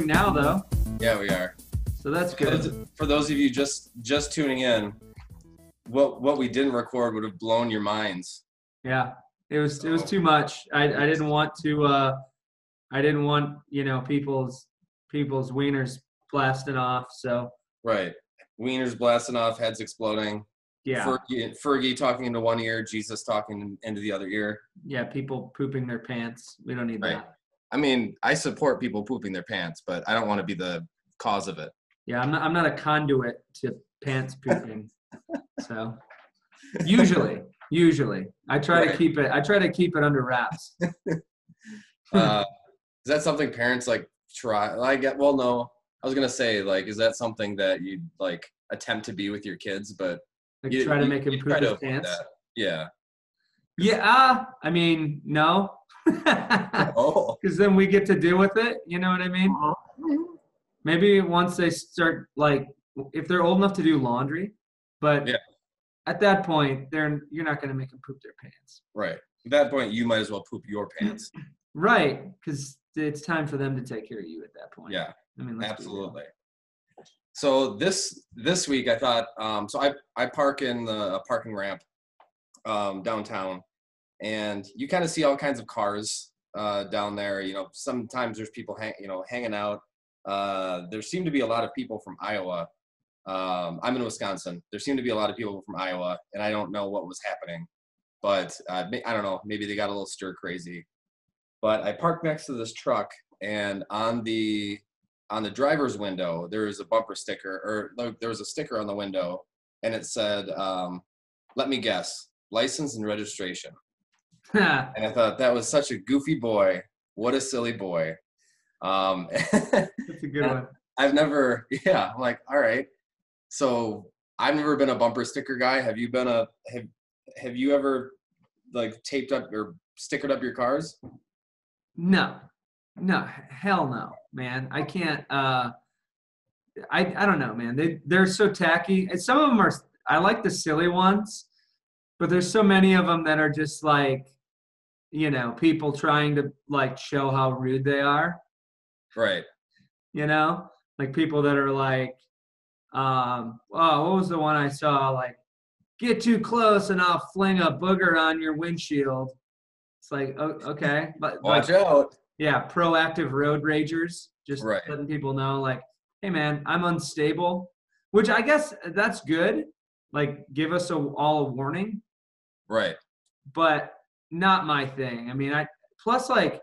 recording now, though, Yeah, we are. so that's good. for those of you just just tuning in, what what we didn't record would have blown your minds. Yeah, it was it was too much. I I didn't want to. uh I didn't want you know people's people's wieners blasting off. So Right. Wieners blasting off, heads exploding. yeah, Fergie, Fergie talking into one ear, Jesus talking into the other ear. yeah, people pooping their pants. We don't need Right. that. I mean, I support people pooping their pants, but I don't want to be the cause of it. Yeah, I'm not. I'm not a conduit to pants pooping. so usually, usually, I try to keep it. I try to keep it under wraps. Uh, is that something parents like try? Like, well, no. I was gonna say, like, is that something that you like attempt to be with your kids, but Like you try to you- make you poop pants. that. Yeah. Yeah, uh, I mean, no. Oh. Because then we get to deal with it. You know what I mean? Maybe once they start, like, if they're old enough to do laundry, but Yeah. at that point, they're you're not going to make them poop their pants, Right. At that point, you might as well poop your pants. right? Because it's time for them to take care of you at that point. Yeah. I mean, let's be real. Absolutely. So this this week I thought um, so I I park in the a parking ramp um, downtown, and you kind of see all kinds of cars uh, down there. You know, sometimes there's people hang, you know hanging out. Uh, there seem to be a lot of people from Iowa. Um, I'm in Wisconsin. There seem to be a lot of people from Iowa, and I don't know what was happening, but uh, I don't know. Maybe they got a little stir crazy. But I parked next to this truck, and on the on the driver's window there is a bumper sticker or there was a sticker on the window and it said um, let me guess license and registration and i thought that was such a goofy boy what a silly boy um, That's a good one. i've never yeah i'm like all right so i've never been a bumper sticker guy have you been a have have you ever like taped up or stickered up your cars No, no, hell no, man. I can't. Uh, I I don't know, man. They they're so tacky. And some of them are. I like the silly ones, but there's so many of them that are just like, you know, people trying to like show how rude they are. right You know, like people that are like, um, oh, what was the one I saw? Like, get too close and I'll fling a booger on your windshield. It's like, oh, okay, but watch out yeah, proactive road ragers, just Right. letting people know, like, hey man, I'm unstable, which I guess that's good. Like, give us a, all a warning, right but not my thing. I mean, I plus like,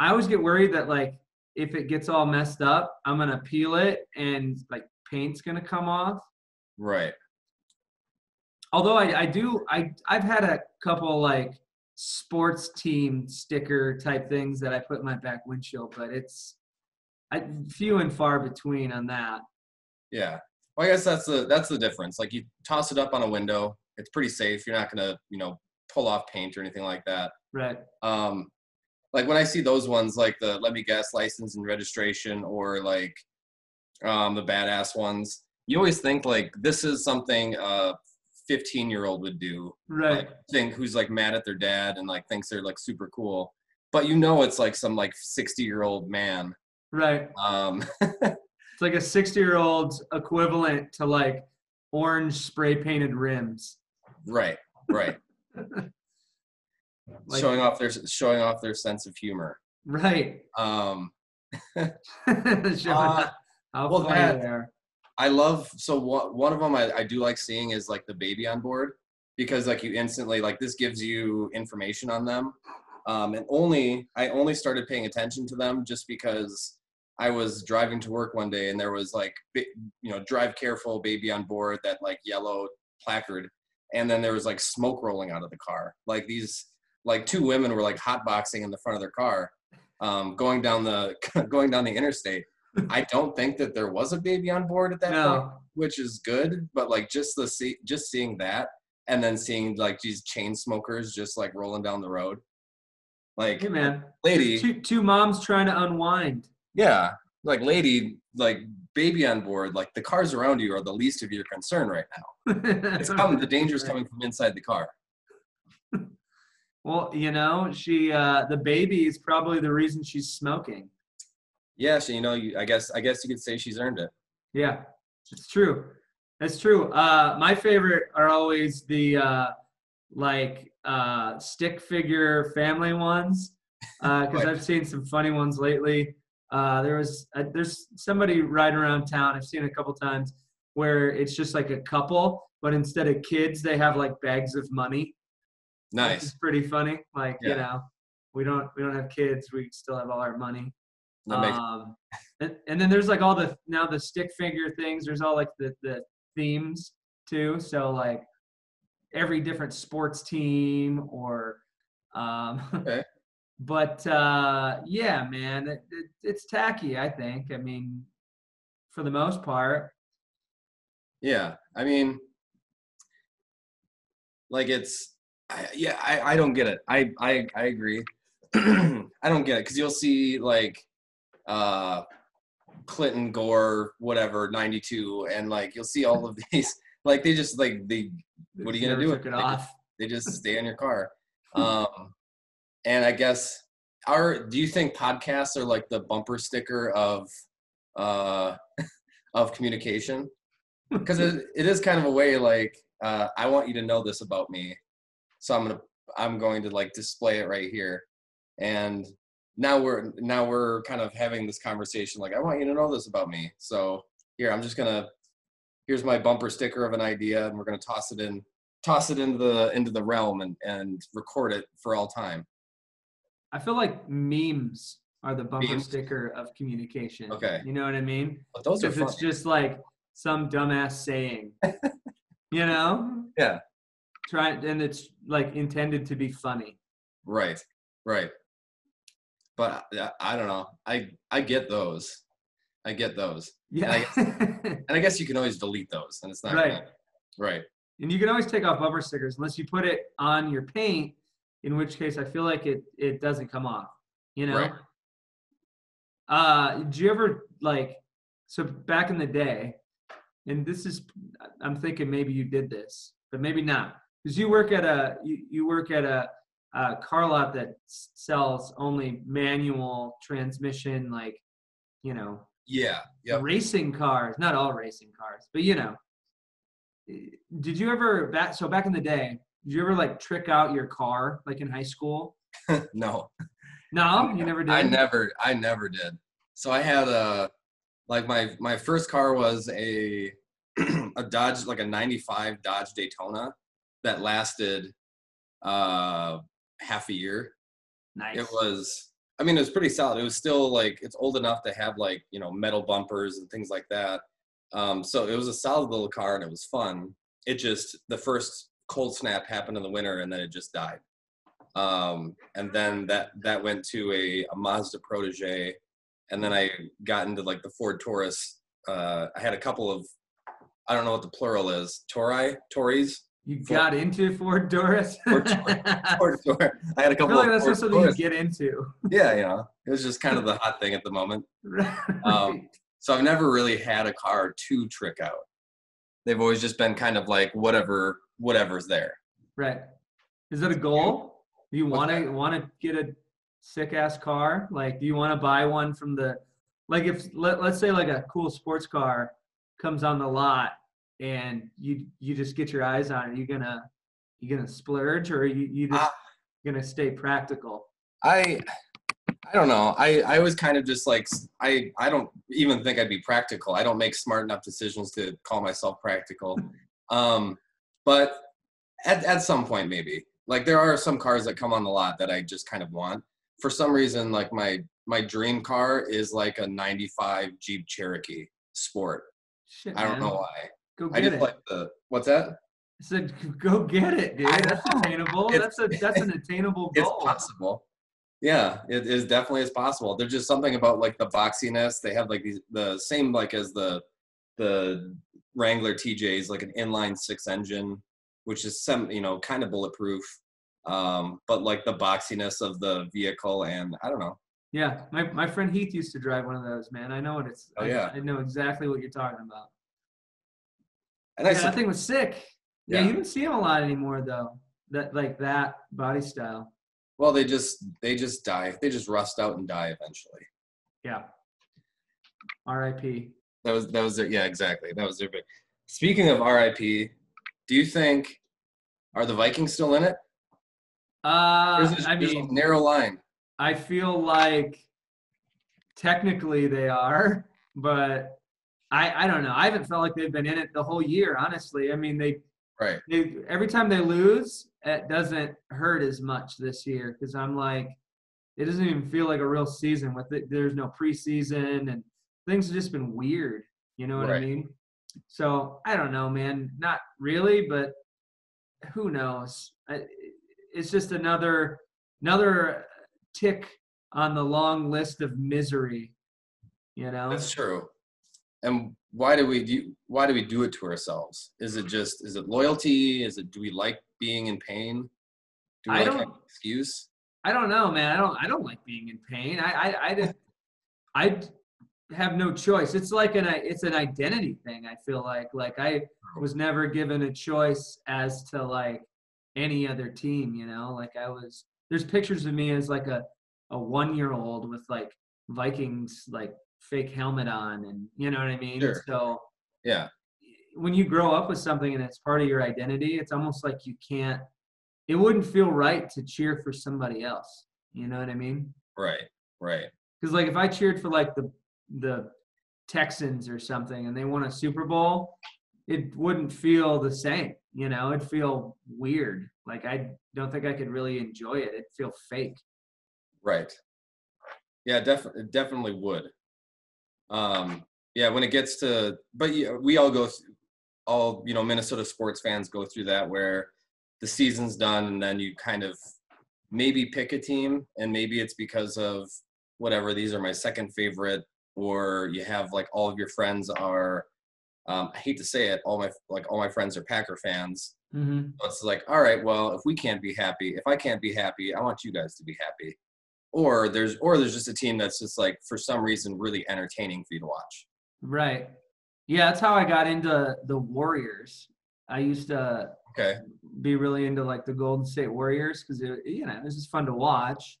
I always get worried that like if it gets all messed up, I'm gonna peel it and like paint's gonna come off. right Although I, I do I I've had a couple like sports team sticker type things that I put in my back windshield, but it's I, few and far between on that. Yeah. Well, I guess that's the that's the difference. Like you toss it up on a window, it's pretty safe. You're not gonna, you know, pull off paint or anything like that. Right. Um, like when I see those ones, like the let me guess license and registration, or like um, the badass ones, you always think like this is something a 15 year old would do. Right. Like think who's like mad at their dad and like thinks they're like super cool, but you know it's like some like 60 year old man. Right. Um, It's like a 60 year old's equivalent to like orange spray painted rims. right. Right. Like- showing off their showing off their sense of humor. Right. Um, Uh, well, that-. I love so one one of them I, I do like seeing is like the baby on board because like you instantly like this gives you information on them, um, and only I only started paying attention to them just because I was driving to work one day and there was like you know drive careful baby on board that like yellow placard, and then there was like smoke rolling out of the car like these like two women were like hotboxing in the front of their car, um, going down the going down the interstate. I don't think that there was a baby on board at that point, which is good. But like just the see, just seeing that, and then seeing like these chain smokers just like rolling down the road, like Hey man. lady, Two, two moms trying to unwind. yeah, like lady, like baby on board, like the cars around you are the least of your concern right now. It's coming. The danger's coming from inside the car. Well, you know, she uh the baby is probably the reason she's smoking. yeah, she, you know, you, I guess I guess you could say she's earned it. Yeah, it's true. That's true. Uh, my favorite are always the uh, like uh, stick figure family ones because Right. I've seen some funny ones lately. Uh, there was uh, there's somebody riding around town. I've seen a couple times where it's just like a couple, but instead of kids, they have like bags of money. Nice. is pretty funny. Like you know, we don't we don't have kids. We still have all our money. That makes Um, and, and then there's like all the now the stick figure things. There's all like the the themes too. So like every different sports team or um Okay. But uh yeah man it, it, it's tacky i think i mean for the most part Yeah, I mean, like it's, I, yeah, I, I don't get it. I I I agree. I don't get it because you'll see like, uh, Clinton Gore, whatever, ninety two, and like you'll see all of these. Like they just like they What are you gonna do? it They just- off they just stay in your car. Um, and I guess our do you think podcasts are like the bumper sticker of uh of communication? Because it, it is kind of a way like uh, I want you to know this about me, so I'm gonna I'm going to like display it right here, and now we're now we're kind of having this conversation like I want you to know this about me. So here I'm just gonna here's my bumper sticker of an idea, and we're gonna toss it in toss it into the into the realm and and record it for all time. I feel like memes are the bumper Memes? sticker of communication Okay. you know what i mean But those are fun. it's just like some dumbass saying you know Yeah. try and it's like intended to be funny Right, right. But I, I don't know. I I get those. I get those, yeah and I guess you can always delete those, and it's not Right. gonna- right. and you can always take off bumper stickers unless you put it on your paint in which case i feel like it it doesn't come off you know Right. uh did you ever like so back in the day and this is i'm thinking maybe you did this but maybe not because you work at a you, you work at a, a car lot that s- sells only manual transmission like you know Yeah. yeah racing cars not all racing cars but you know Eh, did you ever back so back in the day did you ever like trick out your car like in high school no. no you never did I never I never did. So I had a like my my first car was a a Dodge like a 95 Dodge Daytona that lasted uh half a year. nice It was I mean it was pretty solid. It was still like it's old enough to have like, you know, metal bumpers and things like that. Um so it was a solid little car and it was fun. It just the first cold snap happened in the winter and then it just died. Um and then that that went to a, a Mazda Protege and then I got into like the Ford Taurus. Uh I had a couple of I don't know what the plural is. Tori? Tories? you Ford- got into ford doris Ford Taurus. i Ford I had a feel couple like of that's Ford not something you get into Yeah, you know. It was just kind of the hot thing at the moment. right Um, So I've never really had a car to trick out. They've always just been kind of like whatever, whatever's there. right is that a goal do you want to want to get a sick ass car like do you want to buy one from the like if let, let's say like a cool sports car comes on the lot and you you just get your eyes on it you gonna you gonna splurge or you, you just Ah. gonna stay practical I, I don't know. I, I was kind of just like I, I don't even think I'd be practical. I don't make smart enough decisions to call myself practical. Um, but at at some point maybe. Like there are some cars that come on the lot that I just kind of want. For some reason, like my my dream car is like a '95 Jeep Cherokee Sport. Shit, I don't man. know why. Go I get just it. like the what's that? I said, go get it, dude. That's attainable. It's- that's a that's an attainable goal. It's possible. Yeah, it is definitely as possible. There's just something about like the boxiness. They have like these the same like as the the Wrangler TJs, like an inline six engine, which is some you know kind of bulletproof. Um, but like the boxiness of the vehicle, and I don't know. Yeah, my, my friend Heath used to drive one of those, man. I know what it's. Oh, I- yeah. I, know exactly what you're talking about. And I yeah, that thing was sick. Yeah. Yeah. you don't see them a lot anymore though. That like that body style. well, they just they just die. They just rust out and die eventually. Yeah. R.I.P. That was that was their yeah exactly that was their big. Speaking of RIP, do you think are the Vikings still in it? Uh, a, I mean, narrow line. I feel like technically they are, but I I don't know. I haven't felt like they've been in it the whole year. Honestly, I mean they Right. they every time they lose, it doesn't hurt as much this year because I'm like, it doesn't even feel like a real season with it. There's no preseason and things have just been weird. You know what I mean? So I don't know, man. Not really, but who knows? It's just another another tick on the long list of misery. You know? That's true. And why do we do why do we do it to ourselves? Is it just is it loyalty? Is it do we like being in pain? Do we I like don't- having an excuse? I don't know, man. I don't. I don't like being in pain. I. I. I, just, I have no choice. It's like an. It's an identity thing. I feel like. Like I was never given a choice as to like any other team. You know, like I was. There's pictures of me as like a a one year old with like Vikings like fake helmet on, and you know what I mean. Sure. So Yeah. when you grow up with something and it's part of your identity, it's almost like you can't. It wouldn't feel right to cheer for somebody else. You know what I mean? Right. Right. Because like if I cheered for like the the Texans or something and they won a Super Bowl, it wouldn't feel the same. You know, it'd feel weird. Like I don't think I could really enjoy it. It'd feel fake. Right. Yeah, definitely, definitely would. Um, yeah, when it gets to, but yeah, we all go, th- all you know, Minnesota sports fans go through that where the season's done, and then you kind of maybe pick a team, and maybe it's because of whatever. These are my second favorite, or you have like all of your friends are. Um, I hate to say it, all my like all my friends are Packer fans. Mm-hmm. So it's like, all right, well, if we can't be happy, if I can't be happy, I want you guys to be happy. Or there's or there's just a team that's just like for some reason really entertaining for you to watch. Right. Yeah, that's how I got into the Warriors. I used to Okay. be really into like the Golden State Warriors because you know, it was just fun to watch.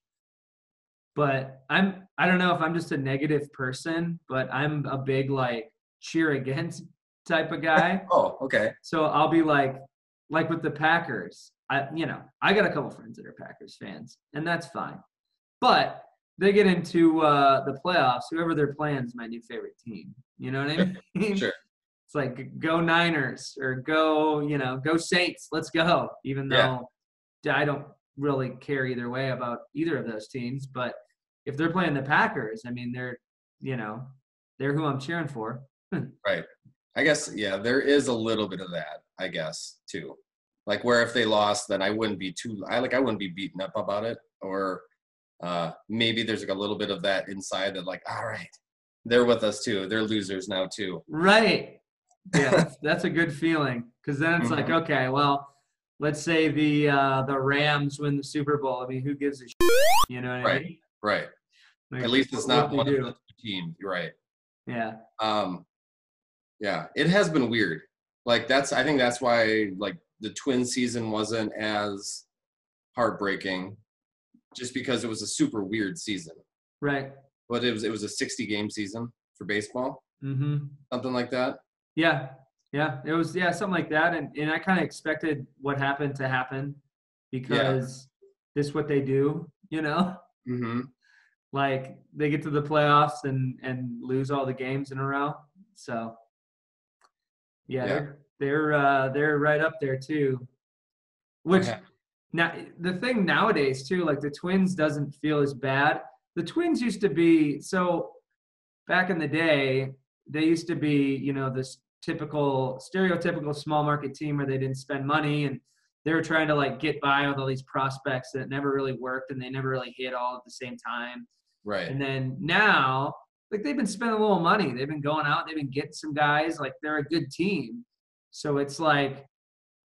But I'm I don't know if I'm just a negative person, but I'm a big like cheer against type of guy. Oh, okay. so I'll be like like with the Packers. I you know, I got a couple friends that are Packers fans, and that's fine. But they get into uh, the playoffs, whoever they're playing is my new favorite team. You know what I mean? Sure. It's like go Niners or go, you know, go Saints. Let's go. Even Yeah. though I don't really care either way about either of those teams, but if they're playing the Packers, I mean, they're, you know, they're who I'm cheering for. Right. I guess yeah, there is a little bit of that, I guess, too. Like where if they lost, then I wouldn't be too I like I wouldn't be beaten up about it. Or uh maybe there's like a little bit of that inside that like, all right, they're with us too. They're losers now too. Right. Yeah, that's, a good feeling because then it's like, Mhm. okay, well, let's say the uh, the Rams win the Super Bowl. I mean, who gives a shit? You know what I Right. mean? Right. Like, At least it's not one of the two teams. Right. Yeah. Um, yeah, it has been weird. Like that's I think that's why like the twin season wasn't as heartbreaking, just because it was a super weird season. Right. But it was it was a 60 game season for baseball, Mm-hmm. something like that. Yeah. Yeah. It was yeah something like that, and and I kind of expected what happened to happen because this is what they do. You know, Mm-hmm. like they get to the playoffs and and lose all the games in a row. So yeah, Yeah. they're they're uh, they're right up there too. Which Okay. now the thing nowadays too, like the Twins doesn't feel as bad. The Twins used to be so back in the day. They used to be you know this typical stereotypical small market team where they didn't spend money and they were trying to like get by with all these prospects that never really worked and they never really hit all at the same time. Right. And then now, like they've been spending a little money. They've been going out. They've been getting some guys. Like they're a good team. So it's like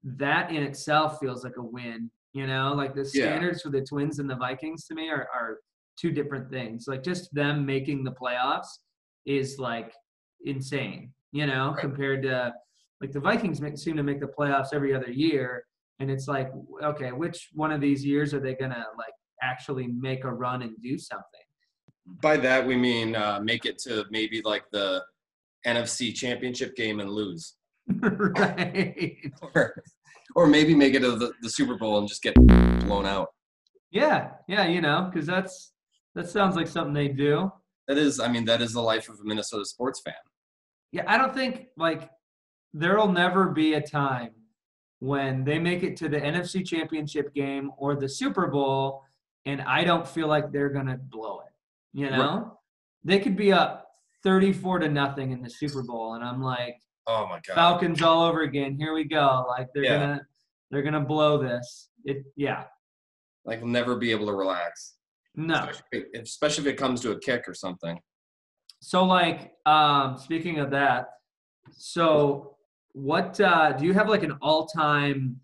that in itself feels like a win. You know, like the Yeah. standards for the Twins and the Vikings to me are, are two different things. Like just them making the playoffs is like insane. You know, Right. compared to like the Vikings make, seem to make the playoffs every other year, and it's like, okay, which one of these years are they gonna like actually make a run and do something? by that we mean uh, make it to maybe like the NFC Championship game and lose, right. or, or maybe make it to the, the Super Bowl and just get blown out. Yeah, yeah, you know, because that's that sounds like something they do. That is, I mean, that is the life of a Minnesota sports fan. Yeah, I don't think like there'll never be a time when they make it to the NFC Championship game or the Super Bowl, and I don't feel like they're gonna blow it. You know, they could be up thirty-four to nothing in the Super Bowl, and I'm like, Oh my god. Falcons all over again. Here we go. Like they're Yeah. gonna they're gonna blow this. It yeah. Like never be able to relax. No. Especially especially if it comes to a kick or something. So like um speaking of that, so what uh do you have like an all-time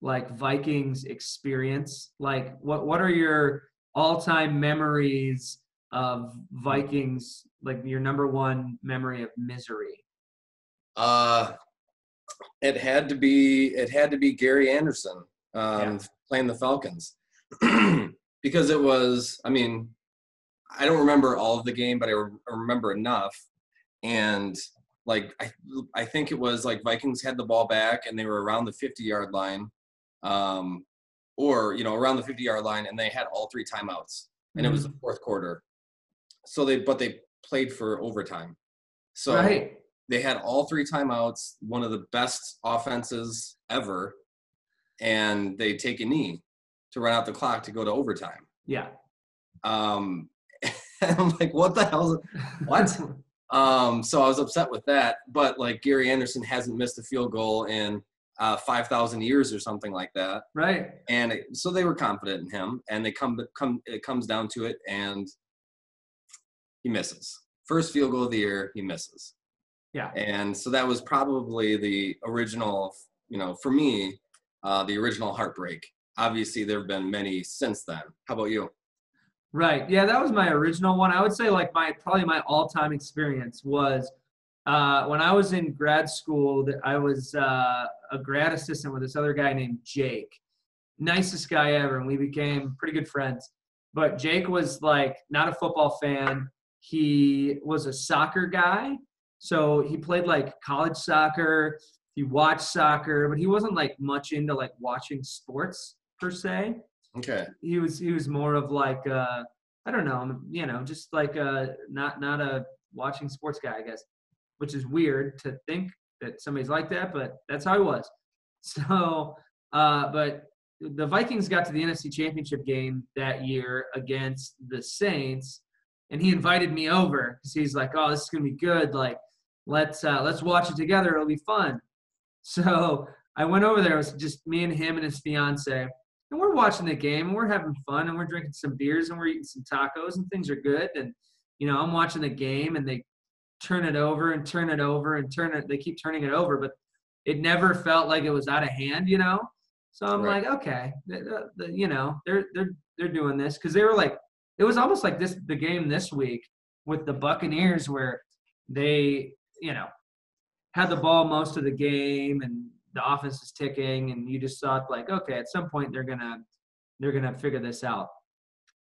like Vikings experience? Like what what are your all-time memories of Vikings like your number one memory of misery? Uh, it had to be it had to be Gary Anderson um, Yeah. playing the Falcons because it was. I mean, I don't remember all of the game, but I, re- I remember enough. And like I, I think it was like Vikings had the ball back and they were around the 50 yard line, um, or you know around the 50 yard line, and they had all three timeouts, and it was the fourth quarter. So they but they played for overtime. So right. they had all three timeouts, one of the best offenses ever, and they take a knee to run out the clock to go to overtime. Yeah. Um, and I'm like, what the hell? What? Um, so I was upset with that. But like Gary Anderson hasn't missed a field goal in uh, 5,000 years or something like that, right. and it, so they were confident in him. And they come come it comes down to it, and he misses. First field goal of the year, he misses Yeah. and so that was probably the original you know for me uh, the original heartbreak obviously there have been many since then how about you Right. Yeah, that was my original one. I would say like my probably my all-time experience was uh, when I was in grad school. That I was uh, a grad assistant with this other guy named Jake, nicest guy ever, and we became pretty good friends. But Jake was like not a football fan. He was a soccer guy, so he played like college soccer. He watched soccer, but he wasn't like much into like watching sports per se okay he was he was more of like uh I don't know, you know, just like uh not not a watching sports guy, I guess, which is weird to think that somebody's like that, but that's how he was. So, uh but the Vikings got to the NFC Championship game that year against the Saints, and he invited me over because he's like, "Oh, this is gonna be good. Like, let's uh, let's watch it together. It'll be fun." So I went over there. It was just me and him and his fiance, and we're watching the game and we're having fun and we're drinking some beers and we're eating some tacos and things are good. And you know, I'm watching the game and they turn it over and turn it over and turn it. They keep turning it over, but it never felt like it was out of hand. You know. So I'm Right. like, okay, you know, they're they're they're doing this because they were like, it was almost like this the game this week with the Buccaneers where they, you know, had the ball most of the game and the offense is ticking and you just thought like, okay, at some point they're gonna they're gonna figure this out.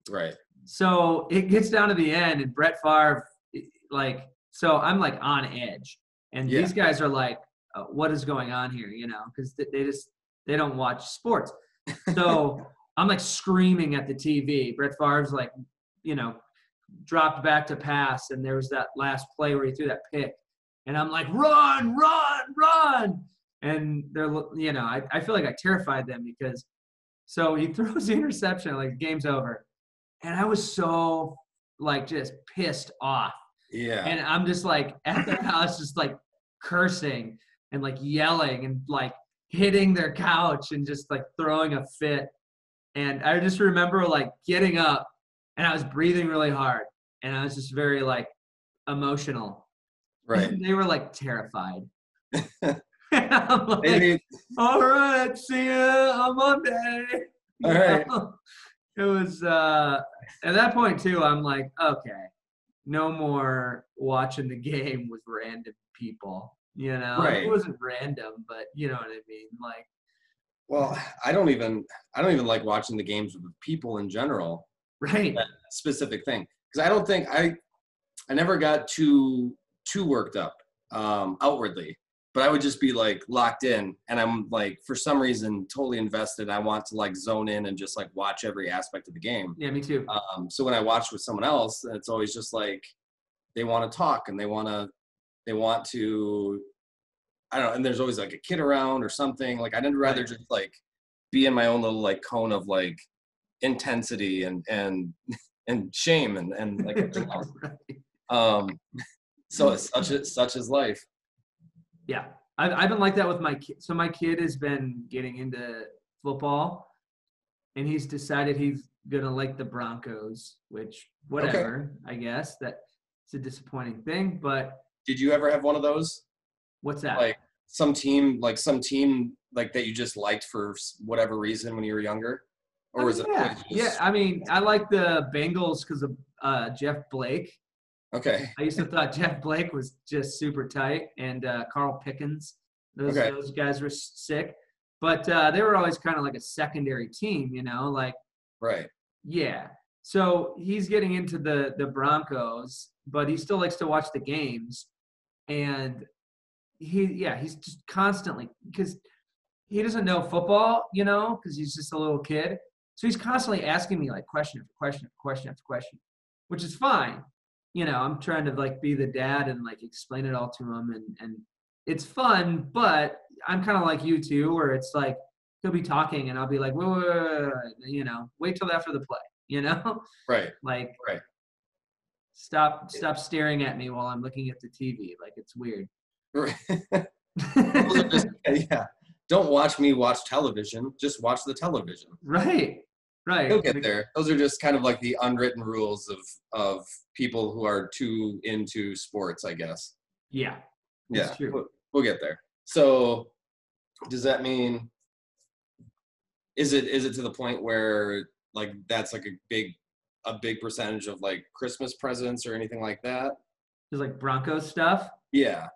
right So it gets down to the end, and Brett Favre, like, so I'm like on edge, and Yeah. these guys are like, uh, what is going on here? You know, because they just they don't watch sports. So I'm like screaming at the TV. Brett Favre's like, you know, dropped back to pass, and there was that last play where he threw that pick, and I'm like, run, run, run, and they're, you know, I, I feel like I terrified them because. So he throws the interception, like game's over and I was so like just pissed off. yeah And I'm just like at their house, just like cursing and like yelling and like hitting their couch and just like throwing a fit. And I just remember like getting up and I was breathing really hard and I was just very like emotional. right And they were like terrified. Like, maybe all right, see you on Monday. All right. It was uh at that point too, I'm like, okay, no more watching the game with random people. You know, Right. it wasn't random, but you know what I mean. Like, well i don't even i don't even like watching the games with people in general right, specific thing because I don't think I I never got too too worked up um, outwardly, but I would just be like locked in, and I'm like for some reason totally invested. I want to like zone in and just like watch every aspect of the game. Yeah, me too. Um, so when I watch with someone else, it's always just like they want to talk and they want to they want to I don't know, and there's always like a kid around or something. Like I'd rather just like be in my own little like cone of like intensity and and and shame and and like everything else. Right. um so it's such as such is life. Yeah, I've, I've been like that with my kid. So my kid has been getting into football, and he's decided he's gonna like the Broncos, which whatever. I guess that's a disappointing thing, but Did you ever have one of those? what's that? Like some team like some team like that you just liked for whatever reason when you were younger? Or I was it yeah, yeah. I mean, I like the Bengals because of uh, Jeff Blake. Okay. I used to thought Jeff Blake was just super tight, and uh, Carl Pickens. Those Okay. those guys were sick, but uh, they were always kind of like a secondary team, you know, like Right. yeah. So he's getting into the the Broncos, but he still likes to watch the games, and he yeah he's just constantly because he doesn't know football, you know, because he's just a little kid. So he's constantly asking me like question after question after question after question, which is fine. You know, I'm trying to like be the dad and like explain it all to him, and and it's fun. But I'm kind of like you too, where it's like he'll be talking and I'll be like, wait, wait, wait, wait, wait, you know, wait till after the play, you know, Right. like Right. stop stop staring at me while I'm looking at the TV, like it's weird. Right. Those are just, yeah. Don't watch me watch television. Just watch the television. right, right. You'll get there. Those are just kind of like the unwritten rules of of people who are too into sports, I guess. Yeah, Yeah, true. We'll, we'll get there. So, does that mean? Is it is it to the point where like that's like a big a big percentage of like Christmas presents or anything like that? there's like Bronco stuff. Yeah.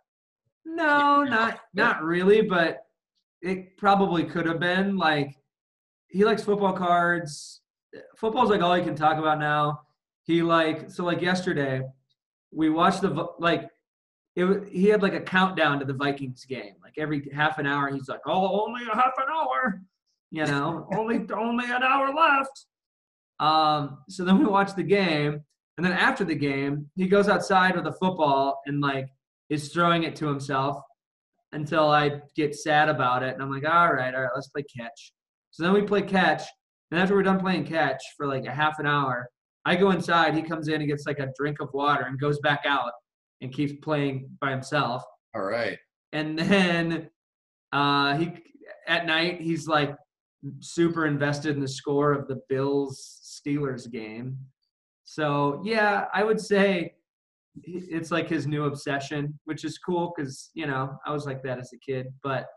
No, not not really, but it probably could have been. Like he likes football cards. Football's like all he can talk about now. He like so like yesterday, we watched the like it. He had like a countdown to the Vikings game. Like every half an hour, he's like, "Oh, only a half an hour," you know, only only an hour left. Um. So then we watched the game, and then after the game, he goes outside with a football and like is throwing it to himself until I get sad about it. And I'm like, all right, all right, let's play catch. So then we play catch. And after we're done playing catch for like a half an hour, I go inside. He comes in and gets like a drink of water and goes back out and keeps playing by himself. All right. And then uh, he at night he's like super invested in the score of the Bills Steelers game. So yeah, I would say it's like his new obsession, which is cool because you know I was like that as a kid, but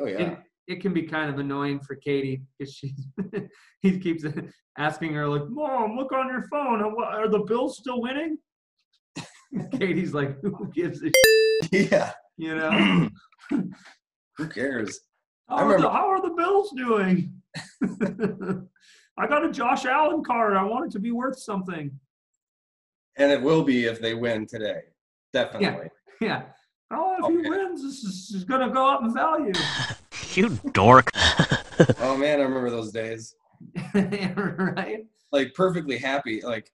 Oh yeah. it, it can be kind of annoying for Katie because she he keeps asking her like, "Mom, look on your phone. Are the Bills still winning?" Katie's like, "Who gives a shit?" yeah. you know? Who cares? How, I are the, how are the Bills doing? I got a Josh Allen card. I want it to be worth something. And it will be if they win today. Definitely. Yeah. Oh, if he wins, this is, is going to go up in value. You dork. Oh man, I remember those days. right? Like perfectly happy. Like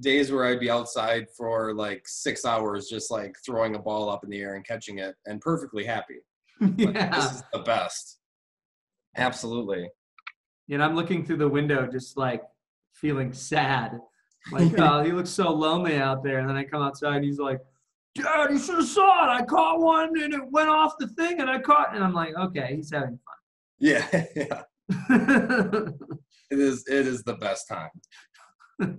days where I'd be outside for like six hours, just like throwing a ball up in the air and catching it, and perfectly happy. Like, Yeah. This is the best. Absolutely. And I'm looking through the window, just like feeling sad. Like, oh, he looks so lonely out there. And then I come outside, and he's like, Dad, you should have saw it. I caught one, and it went off the thing, and I caught. And I'm like, okay, he's having fun. Yeah. yeah. It is. It is the best time.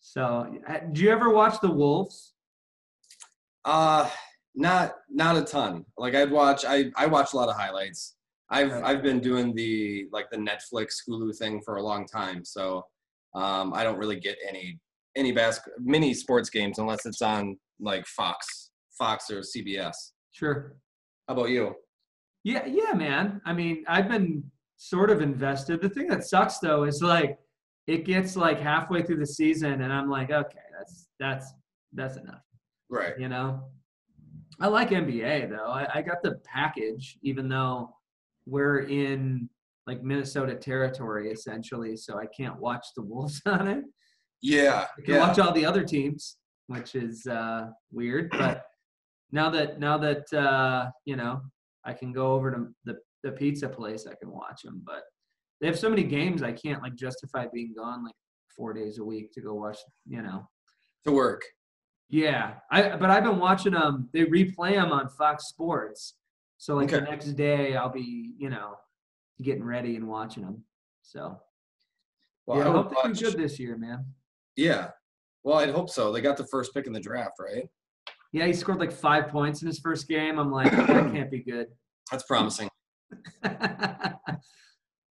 so, uh, do you ever watch The Wolves? Uh not not a ton. Like I'd watch. I I watch a lot of highlights. I've Right. I've been doing the like the Netflix Hulu thing for a long time, so um, I don't really get any any bas- mini sports games unless it's on like Fox Fox or CBS. Sure. How about you? Yeah, yeah, man. I mean, I've been sort of invested. The thing that sucks though is like it gets like halfway through the season, and I'm like, okay, that's that's that's enough. Right. You know, I like NBA though. I, I got the package, even though we're in like Minnesota territory essentially, so I can't watch the Wolves on it. Yeah. I can Yeah. watch all the other teams, which is uh, weird. But now that now that uh, you know, I can go over to the the pizza place. I can watch them, but they have so many games. I can't like justify being gone like four days a week to go watch. You know. To work. Yeah, I but I've been watching them. They replay them on Fox Sports. So like the next day, I'll be you know getting ready and watching them. So Well, yeah, I I hope they do good this year, man. Yeah. Well, I'd hope so. They got the first pick in the draft, right? Yeah, he scored like five points in his first game. I'm like, that can't be good. That's promising.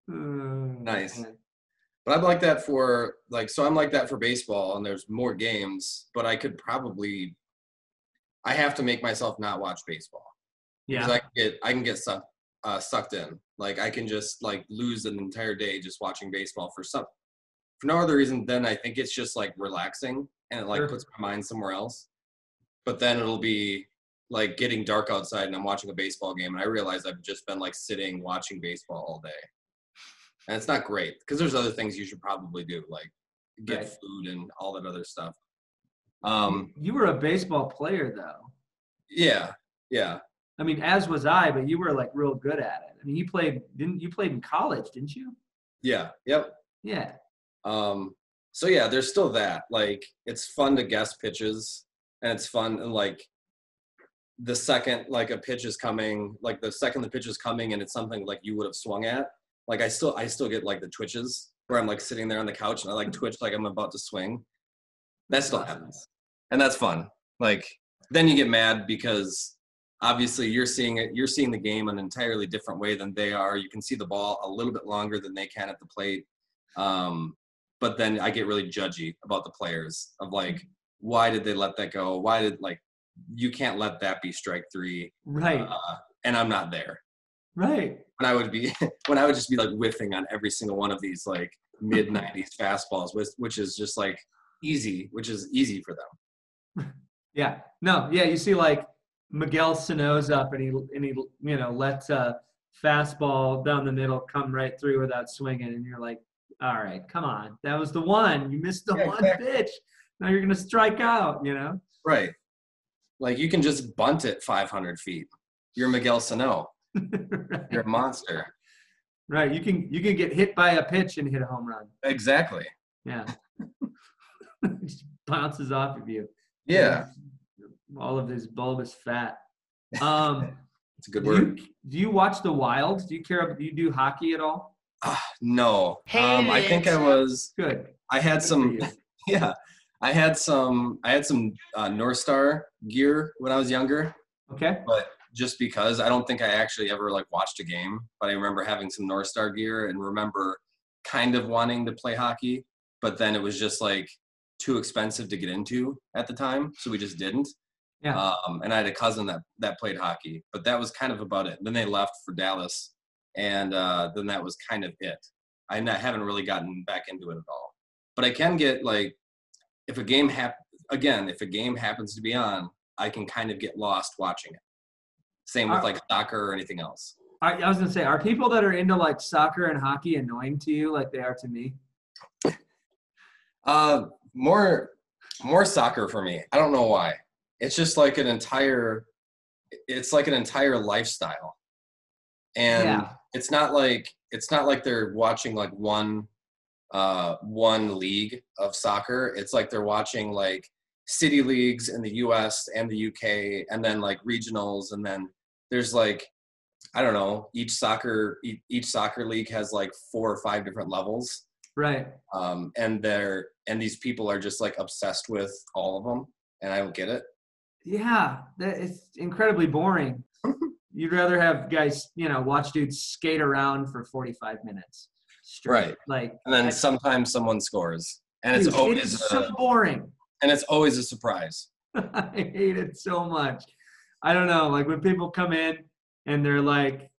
nice. Nice. But I'm like that for like so I'm like that for baseball and there's more games, but I could probably I have to make myself not watch baseball. Yeah. I can get I can get sucked uh, sucked in. Like I can just like lose an entire day just watching baseball for some for no other reason than I think it's just like relaxing and it like Sure. puts my mind somewhere else. But then it'll be like getting dark outside and I'm watching a baseball game and I realize I've just been like sitting watching baseball all day. And it's not great because there's other things you should probably do like get Right. food and all that other stuff. Um you were a baseball player though. yeah, yeah. I mean, as was I, but you were like real good at it. I mean, you played didn't you played in college, didn't you? Yeah. Yep. Yeah. Um, so yeah, there's still that. Like, it's fun to guess pitches, and it's fun and like the second like a pitch is coming, like the second the pitch is coming, and it's something like you would have swung at. Like I still, I still get like the twitches where I'm like sitting there on the couch and I like twitch like I'm about to swing. That still happens, and that's fun. Like then you get mad because obviously you're seeing it you're seeing the game an entirely different way than they are you can see the ball a little bit longer than they can at the plate um, but then i get really judgy about the players of like why did they let that go why did like you can't let that be strike three Right. uh, and i'm not there right. when i would be when i would just be like whiffing on every single one of these like mid 90s fastballs which, which is just like easy which is easy for them Yeah. No, yeah, you see like Miguel Sano's up and he and he you know lets a fastball down the middle come right through without swinging and you're like, all right, come on. That was the one. You missed the Yeah, one exactly. pitch. Now you're gonna strike out, you know? right like you can just bunt it 500 feet you're miguel sano right. you're a monster right. You can you can get hit by a pitch and hit a home run. exactly Yeah. Just bounces off of you. yeah All of this bulbous fat. Um it's a good do word you, do you watch the wild? Do you care do you do hockey at all? Ah, no. Um, i think i was Good. i had Good some yeah. I had some i had some uh, north star gear when i was younger. Okay. but just because i don't think i actually ever like watched a game but i remember having some north star gear and remember kind of wanting to play hockey but then it was just like too expensive to get into at the time so we just didn't. Yeah. um, and i had a cousin that that played hockey but that was kind of about it. Then they left for dallas and uh, then that was kind of it. I haven't really gotten back into it at all. But i can get like if a game hap- again if a game happens to be on i can kind of get lost watching it. Same with like soccer or anything else. I, I was gonna say, are people that are into like soccer and hockey annoying to you like they are to me? uh more more soccer for me. I don't know why. It's just like an entire it's like an entire lifestyle. And Yeah. It's not like it's not like they're watching like one uh one league of soccer it's like they're watching like city leagues in the us and the uk and then like regionals and then there's like i don't know each soccer each soccer league has like four or five different levels Right. um, and they're and these people are just like obsessed with all of them and i don't get it Yeah. That it's incredibly boring. You'd rather have guys, you know, watch dudes skate around for 45 minutes. straight. Right. Like and then I- sometimes someone scores and it's dude, it always is a, so boring. and it's always a surprise I hate it so much. I don't know, like when people come in and they're like,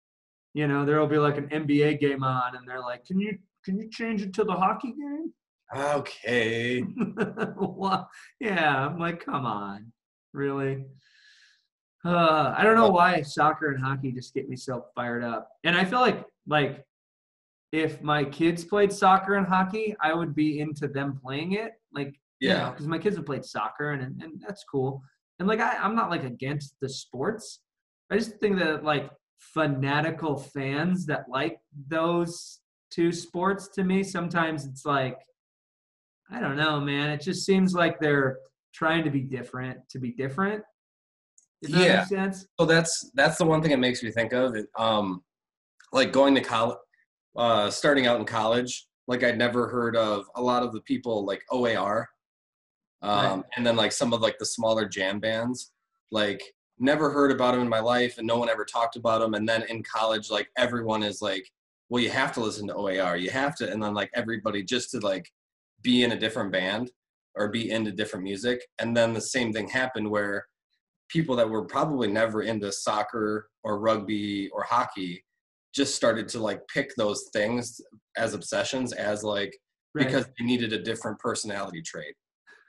you know, there'll be like an NBA game on, and they're like, "Can you can you change it to the hockey game?" Okay. well, yeah, I'm like, come on, really? Uh, I don't know why soccer and hockey just get me so fired up, and I feel like like if my kids played soccer and hockey, I would be into them playing it, like Yeah. because my kids have played soccer and and that's cool, and like I, I'm not like against the sports, I just think that like fanatical fans that like those two sports to me sometimes it's like I don't know, man. It just seems like they're trying to be different to be different. Does that Yeah. make sense? So that's that's the one thing it makes me think of. It, um, like going to college, uh, starting out in college. Like I'd never heard of a lot of the people like OAR, um, Right. and then like some of like the smaller jam bands. Like never heard about them in my life, and no one ever talked about them. And then in college, like everyone is like, well, you have to listen to OAR. You have to, and then like everybody just to like be in a different band or be into different music. And then the same thing happened where people that were probably never into soccer or rugby or hockey just started to like pick those things as obsessions as like Right. because they needed a different personality trait.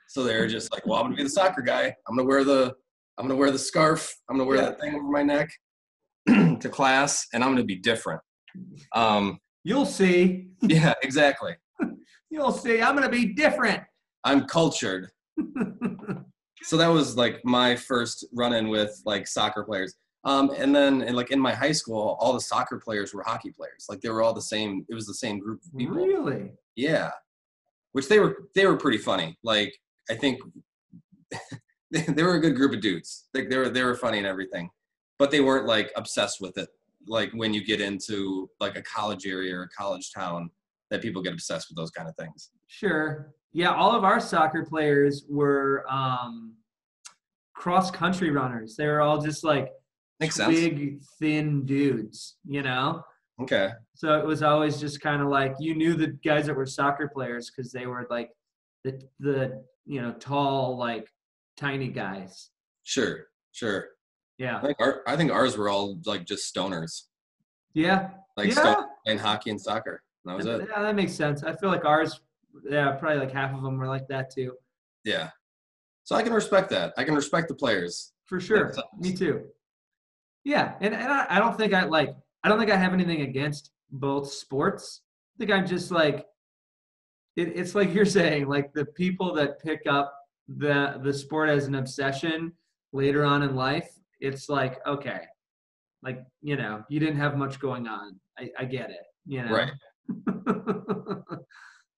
So they're just like, well, I'm gonna be the soccer guy. I'm gonna wear the I'm gonna wear the scarf. I'm gonna wear Yeah. that thing over my neck to class, and I'm gonna be different. Um, You'll see. yeah, exactly. You'll see. I'm gonna be different. I'm cultured. So that was like my first run-in with like soccer players. Um, and then and, like in my high school all the soccer players were hockey players. Like they were all the same it was the same group of people. Really? yeah. Which they were they were pretty funny. Like i think they, they were a good group of dudes. Like they were they were funny and everything. But they weren't like obsessed with it. Like when you get into like a college area or a college town that people get obsessed with those kind of things. Sure. Yeah, all of our soccer players were um, cross country runners. They were all just like makes sense big, thin dudes, you know? okay So it was always just kind of like you knew the guys that were soccer players because they were like the the you know tall like tiny guys. sure sure Yeah. I think, our, I think ours were all like just stoners, Yeah. like yeah. stoners playing hockey and soccer. That was it. Yeah, that makes sense. I feel like ours. Yeah, probably like half of them were like that too. Yeah. So I can respect that. I can respect the players. For sure. Me too. Yeah, and, and I, I don't think I like I don't think I have anything against both sports. I think I'm just like it, it's like you're saying, like the people that pick up the the sport as an obsession later on in life, it's like, okay. Like, you know, you didn't have much going on. I, I get it. You know. Right.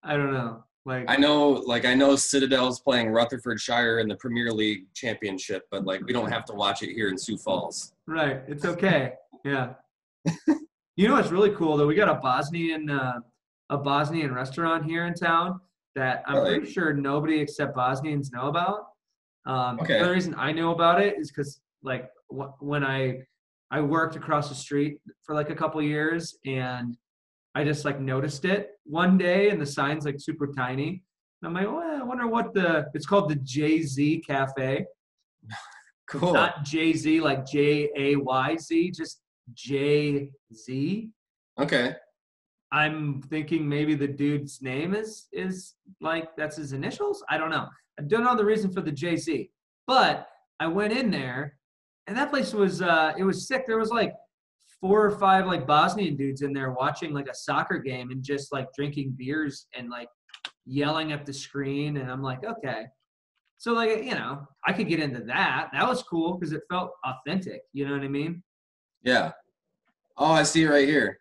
I don't know. Like I know, like I know Citadel's playing Rutherfordshire in the Premier League Championship, but like we don't have to watch it here in Sioux Falls. Right. It's okay. Yeah. you know what's really cool though? We got a Bosnian uh, a Bosnian restaurant here in town that I'm Really? pretty sure nobody except Bosnians know about. Um, Okay. The only reason I know about it is because like wh- when I I worked across the street for like a couple years and I just like noticed it one day and the sign's like super tiny. And I'm like, well, I wonder what the it's called the Jay Z Cafe Cool. not Jay Z like J A Y Z, just Jay Z. Okay. I'm thinking maybe the dude's name is is like that's his initials. I don't know. I don't know the reason for the Jay Z, but I went in there, and that place was uh it was sick. There was like four or five like Bosnian dudes in there watching like a soccer game and just like drinking beers and like yelling at the screen, and I'm like, okay. So like you know, I could get into that. That was cool because it felt authentic. You know what I mean? Yeah. Oh, I see it right here.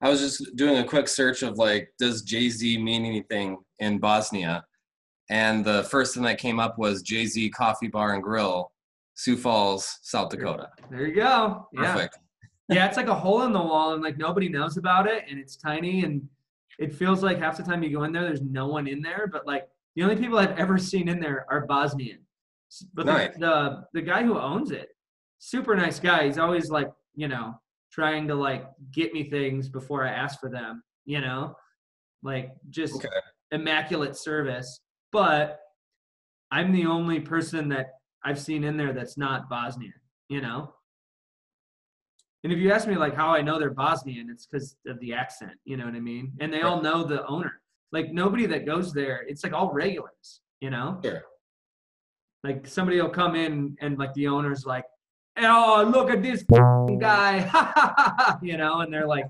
I was just doing a quick search of like, does Jay Z mean anything in Bosnia? And the first thing that came up was Jay Z Coffee Bar and Grill, Sioux Falls, South Dakota. There you go. Perfect. yeah, it's like a hole in the wall, and like nobody knows about it, and it's tiny, and it feels like half the time you go in there, there's no one in there, but like the only people I've ever seen in there are Bosnian. But the, the the guy who owns it, super nice guy. He's always like you know trying to like get me things before I ask for them. You know, like just Okay. immaculate service. But I'm the only person that I've seen in there that's not Bosnian. You know. And if you ask me like how I know they're Bosnian, it's because of the accent. You know what I mean? And they all know the owner. like nobody that goes there, it's like all regulars, you know? Sure. Like somebody will come in and like the owner's like, oh, look at this guy, you know, and they're like,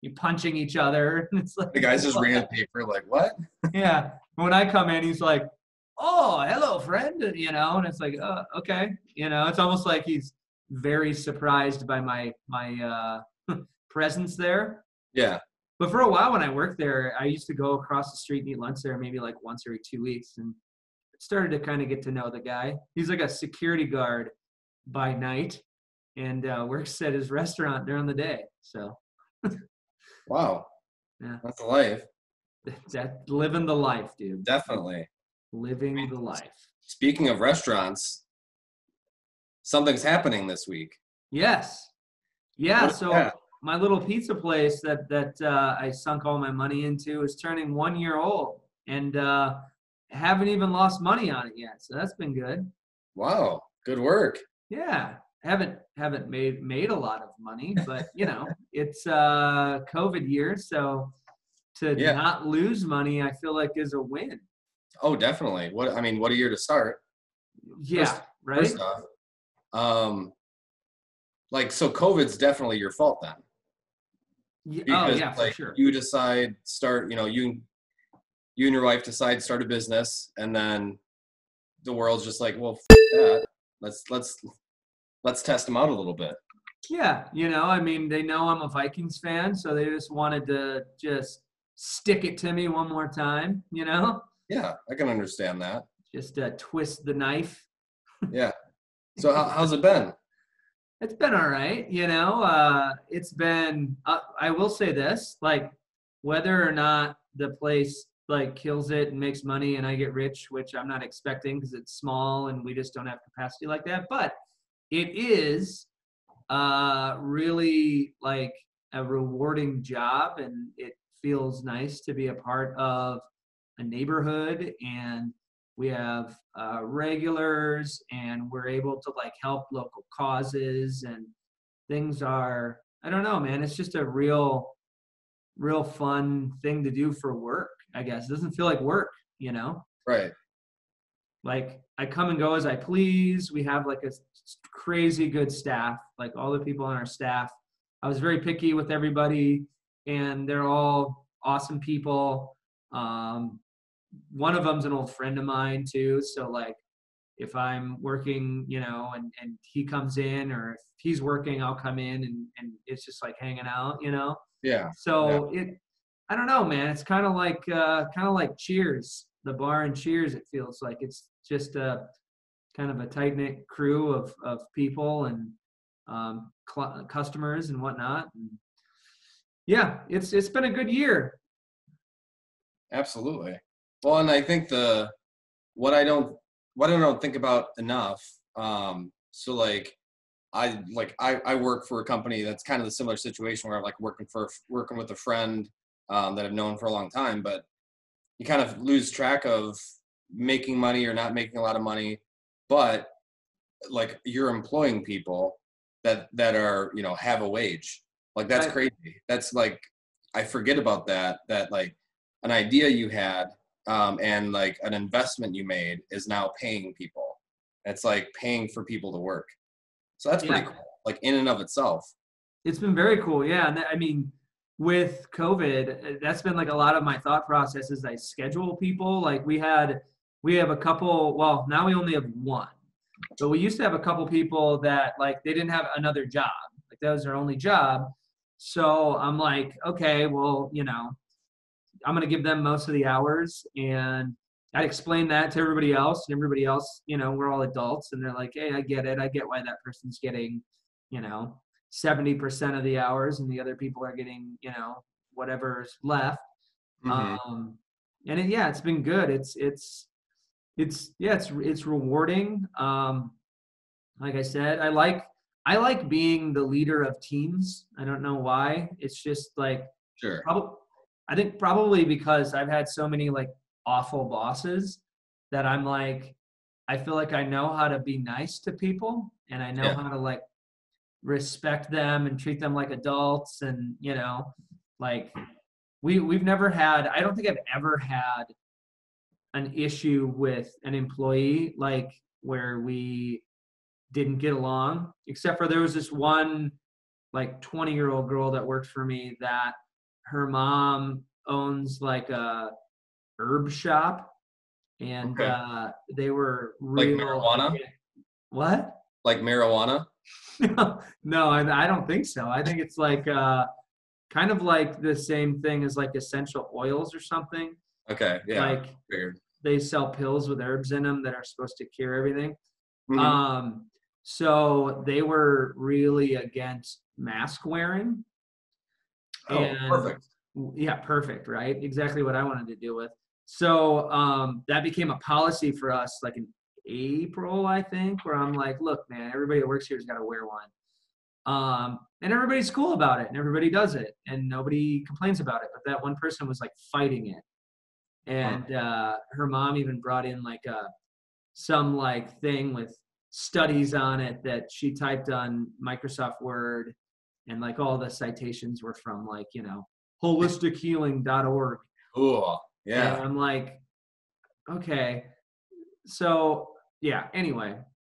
you punching each other. And it's like, The guys just reading the paper, like, what? yeah. When I come in, he's like, "Oh, hello, friend," you know, and it's like, uh, okay, you know, it's almost like he's very surprised by my my uh, presence there. Yeah. But for a while, when I worked there, I used to go across the street and eat lunch there, maybe like once every two weeks, and started to kind of get to know the guy. He's like a security guard by night, and uh, works at his restaurant during the day. So Wow. Yeah. That's a life. that living the life, dude. Definitely. Living the life. Speaking of restaurants, something's happening this week. Yes. Yeah. So that? my little pizza place that that uh, I sunk all my money into is turning one year old, and uh, haven't even lost money on it yet. So that's been good. Wow. Good work. Yeah. Haven't haven't made made a lot of money, but you know it's uh, COVID year, so to Yeah. not lose money, I feel like is a win. Oh, definitely. What I mean, what a year to start. Yeah. First- right. First off, um, like so, COVID's definitely your fault then. Oh Because yeah, for like sure. you decide start, you know, you you and your wife decide start a business, and then the world's just like, well, that. Let's let's let's test them out a little bit. Yeah, you know, I mean, they know I'm a Vikings fan, so they just wanted to just stick it to me one more time, you know, Yeah, I can understand that. just uh, twist the knife. Yeah. So how, how's it been? It's been all right, you know. Uh, it's been. Uh, I will say this: like, whether or not the place like kills it and makes money, and I get rich, which I'm not expecting because it's small and we just don't have capacity like that. But it is uh, really like a rewarding job, and it feels nice to be a part of a neighborhood and we have uh, regulars and we're able to like help local causes and things are i don't know man it's just a real real fun thing to do for work i guess. It doesn't feel like work you know? Right. like i come and go as i please. We have like a crazy good staff like all the people on our staff. I was very picky with everybody and they're all awesome people. Um, one of them's an old friend of mine too so like if i'm working you know and, and he comes in or if he's working i'll come in and, and it's just like hanging out you know Yeah. so it, I don't know, man. It's kind of like uh, kind of like Cheers, the bar and Cheers. It feels like it's just a kind of a tight knit crew of of people and um, cl- customers and whatnot. And yeah, it's it's been a good year. Absolutely. Well, and I think the what I don't what I don't think about enough. Um, so like I like I, I work for a company that's kind of the similar situation where I'm like working for working with a friend um, that I've known for a long time, but you kind of lose track of making money or not making a lot of money, but like you're employing people that that are you know have a wage. Like that's crazy. That's like I forget about that. That like an idea you had um, and like an investment you made is now paying people. It's like paying for people to work. So that's pretty Yeah. cool. Like in and of itself. It's been very cool. Yeah, and I mean, with COVID, uh, that's been like a lot of my thought processes. I schedule people. Like we had, we have a couple. Well, now we only have one, but we used to have a couple people that like they didn't have another job. Like that was their only job. So I'm like, okay, well, you know, I'm gonna give them most of the hours, and I explained that to everybody else, and everybody else, you know, we're all adults, and they're like, hey, I get it. I get why that person's getting, you know, 70% of the hours and the other people are getting you know whatever's left Mhm. um and it, yeah it's been good it's it's it's yeah it's it's rewarding um like i said i like i like being the leader of teams i don't know why it's just like sure. probably i think probably because i've had so many like awful bosses that i'm like i feel like i know how to be nice to people and i know Yeah. how to like respect them and treat them like adults and you know like we we've never had. I don't think I've ever had an issue with an employee like where we didn't get along, except for there was this one like 20 year old girl that worked for me that her mom owns like a herb shop and Okay. uh they were Like real marijuana? what Like marijuana? no I, I don't think so i think it's like uh kind of like the same thing as like essential oils or something Okay, yeah. like they sell pills with herbs in them that are supposed to cure everything Mhm. um so they were really against mask wearing oh, and- perfect. yeah perfect right? Exactly what i wanted to deal with. So um, that became a policy for us like in april i think where i'm like look man everybody that works here has got to wear one. Um, and everybody's cool about it and everybody does it and nobody complains about it but that one person was like fighting it. And uh, her mom even brought in like a some like thing with studies on it that she typed on microsoft word and like all the citations were from like you know holistichealing.org Cool. Yeah. and i'm like okay so yeah anyway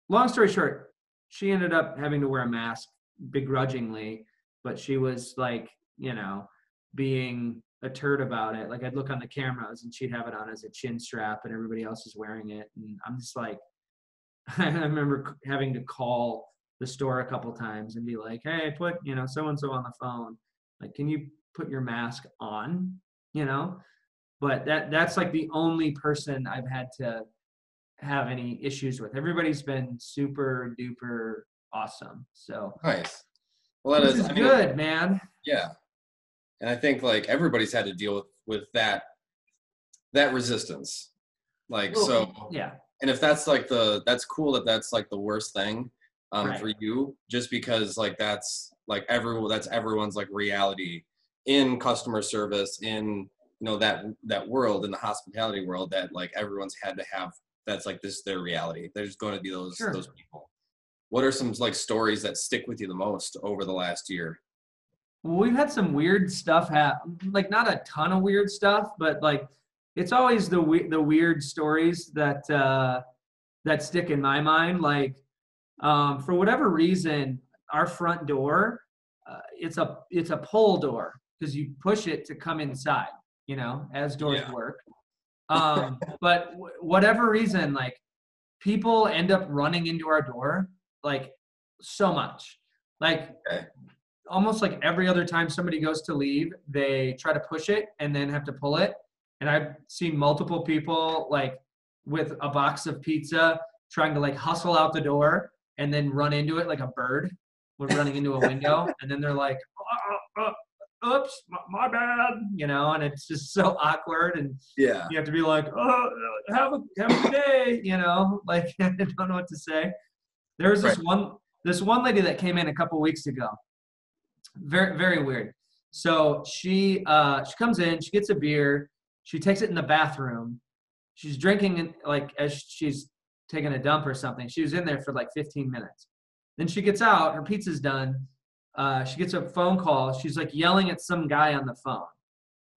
long story short she ended up having to wear a mask begrudgingly but she was like you know being a turd about it like i'd look on the cameras and she'd have it on as a chin strap and everybody else is wearing it and i'm just like i remember having to call the store a couple times and be like hey put you know so and so on the phone like can you put your mask on you know but that that's like the only person I've had to have any issues with. Everybody's been super duper awesome. So Nice. Well, that is, is I mean, good, man. Yeah. And I think like everybody's had to deal with with that that resistance. Like Well, so yeah, and if that's like the that's cool that that's like the worst thing um Right. for you just because like that's like everyone that's everyone's like reality in customer service in you know that that world in the hospitality world that like everyone's had to have that's like this their reality there's going to be those Sure. those people what are some like stories that stick with you the most over the last year well, we've had some weird stuff happen. Like not a ton of weird stuff, but like it's always the we- the weird stories that uh, that stick in my mind. Like um, for whatever reason, our front door uh, it's a it's a pull door because you push it to come inside. You know, as doors Yeah. work. Um, but w- whatever reason, like people end up running into our door like so much, like Okay. almost like every other time somebody goes to leave, they try to push it and then have to pull it. And I've seen multiple people like with a box of pizza trying to like hustle out the door and then run into it like a bird with running into a window. And then they're like, "Uh, uh, uh, oops, my, my bad, you know, and it's just so awkward. And yeah you have to be like, oh, have a have a day, you know, like I don't know what to say. There was this Right. one this one lady that came in a couple weeks ago. Very very weird. So she uh she comes in, she gets a beer, she takes it in the bathroom. She's drinking like as she's taking a dump or something. She was in there for like 15 minutes. Then she gets out, her pizza's done. Uh, she gets a phone call. She's like yelling at some guy on the phone,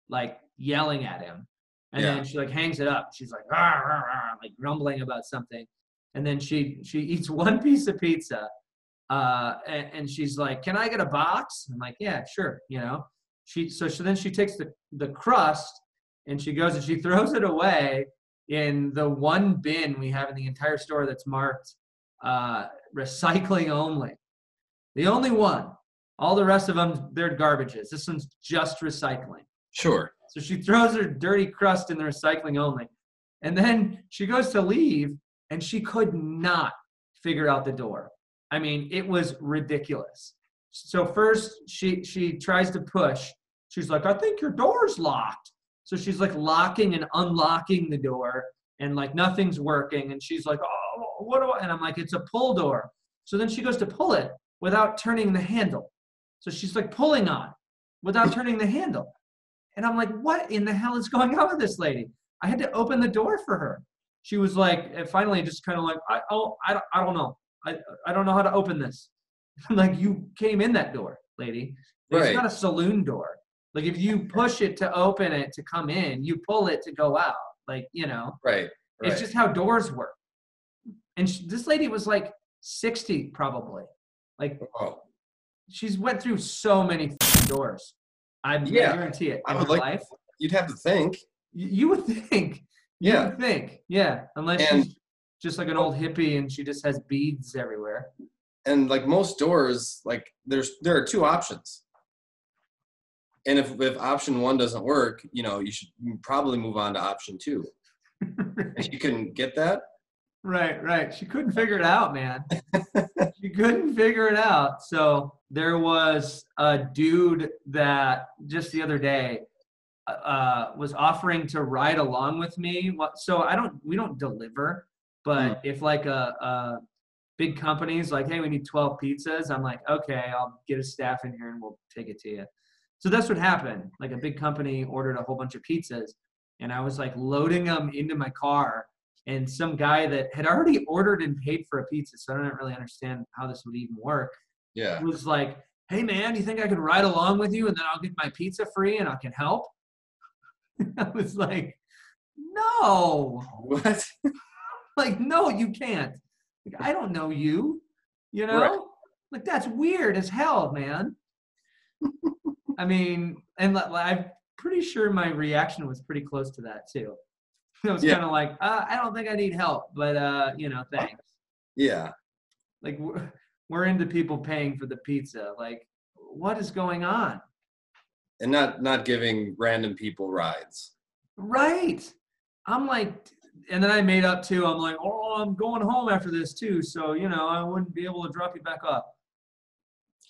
like yelling at him. And Yeah. then she like hangs it up. She's like, "Rah, rah, rah," like grumbling about something. And then she she eats one piece of pizza, uh, and, and she's like, "Can I get a box?" I'm like, "Yeah, sure." You know, she so she, then she takes the the crust and she goes and she throws it away in the one bin we have in the entire store that's marked uh, recycling only. The only one. All the rest of them, they're garbages. This one's just recycling. sure So she throws her dirty crust in the recycling only. And then she goes to leave and she could not figure out the door. I mean, it was ridiculous. So first she she tries to push. She's like, "I think your door's locked." So she's like locking and unlocking the door and like nothing's working and she's like, "Oh, what do I?" And I'm like, "It's a pull door." So then she goes to pull it without turning the handle. So she's like pulling on without turning the handle. And I'm like, what in the hell is going on with this lady? I had to open the door for her. She was like, and finally just kind of like, I, oh, I, don't, I don't know. I, I don't know how to open this. I'm like, you came in that door, lady. It's Right. not a saloon door. Like if you push it to open it to come in, you pull it to go out. Like you know, Right. Right. it's just how doors work. And sh this lady was like 60 probably. Like oh, she's went through so many doors. I Yeah, guarantee it. I would like- life, you'd have to think. Y- you would think. You Yeah. would think. Yeah, unless And- she's just like an old hippie and she just has beads everywhere. and like most doors like there's there are two options and if if option one doesn't work you know you should probably move on to option two She couldn't get that Right, right. She couldn't figure it out, man. she couldn't figure it out. So there was a dude that just the other day uh, was offering to ride along with me. So I don't. We don't deliver, but if like a, a big company's like, hey, we need 12 pizzas, I'm like, okay, I'll get a staff in here and we'll take it to you. So that's what happened. Like a big company ordered a whole bunch of pizzas, and I was like loading them into my car and some guy that had already ordered and paid for a pizza, so I don't really understand how this would even work, yeah was like, "Hey man, you think I could ride along with you and then I'll get my pizza free and I can help?" I was like, "No, what like no, you can't. Like I don't know you, you know. Right. Like that's weird as hell, man." I mean, and I'm pretty sure my reaction was pretty close to that too. It was Yeah. kind of like, uh, I don't think I need help, but uh, you know, thanks. yeah Like we're, we're into people paying for the pizza. Like, what is going on? and not not giving random people rides Right. I'm like, and then I made up too. I'm like, oh, I'm going home after this too, so you know, I wouldn't be able to drop you back up.